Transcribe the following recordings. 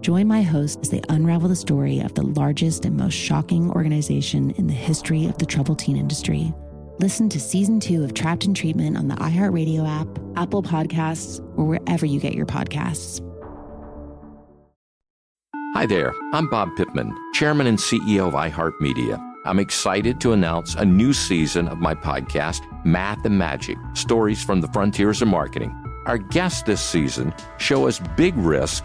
Join my host as they unravel the story of the largest and most shocking organization in the history of the troubled teen industry. Listen to season two of Trapped in Treatment on the iHeartRadio app, Apple Podcasts, or wherever you get your podcasts. Hi there, I'm Bob Pittman, Chairman and CEO of iHeartMedia. I'm excited to announce a new season of my podcast, Math and Magic Stories from the Frontiers of Marketing. Our guests this season show us big risk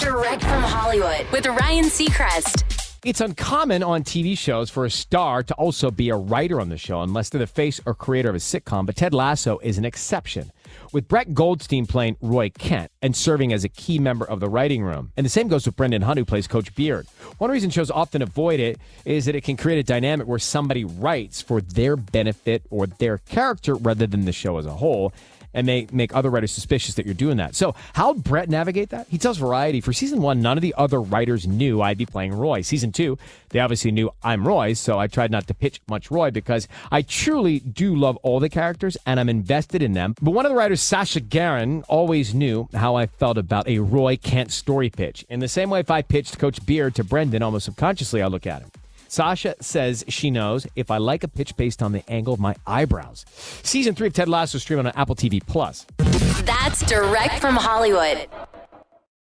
Direct from Hollywood with Ryan Seacrest. It's uncommon on TV shows for a star to also be a writer on the show, unless they're the face or creator of a sitcom. But Ted Lasso is an exception, with Brett Goldstein playing Roy Kent and serving as a key member of the writing room. And the same goes with Brendan Hunt, who plays Coach Beard. One reason shows often avoid it is that it can create a dynamic where somebody writes for their benefit or their character rather than the show as a whole and may make other writers suspicious that you're doing that. So, how'd Brett navigate that? He tells Variety for season one, none of the other writers knew I'd be playing Roy. Season two, they obviously knew I'm Roy, so I tried not to pitch much Roy because I truly do love all the characters and I'm invested in them. But one of the writers, Sasha Garron, always knew how I felt about a Roy Kent story pitch. In the same way, if I pitched Coach Beard to Brendan, almost subconsciously, I look at him. Sasha says she knows if I like a pitch based on the angle of my eyebrows. Season three of Ted Lasso streaming on Apple TV Plus. That's direct from Hollywood.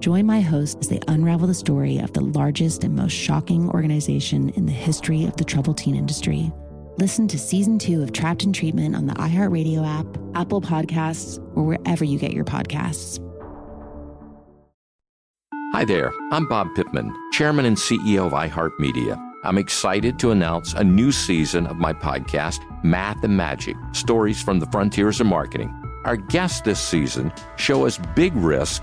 Join my host as they unravel the story of the largest and most shocking organization in the history of the troubled teen industry. Listen to season two of Trapped in Treatment on the iHeartRadio app, Apple Podcasts, or wherever you get your podcasts. Hi there, I'm Bob Pittman, Chairman and CEO of iHeartMedia. I'm excited to announce a new season of my podcast, Math and Magic Stories from the Frontiers of Marketing. Our guests this season show us big risk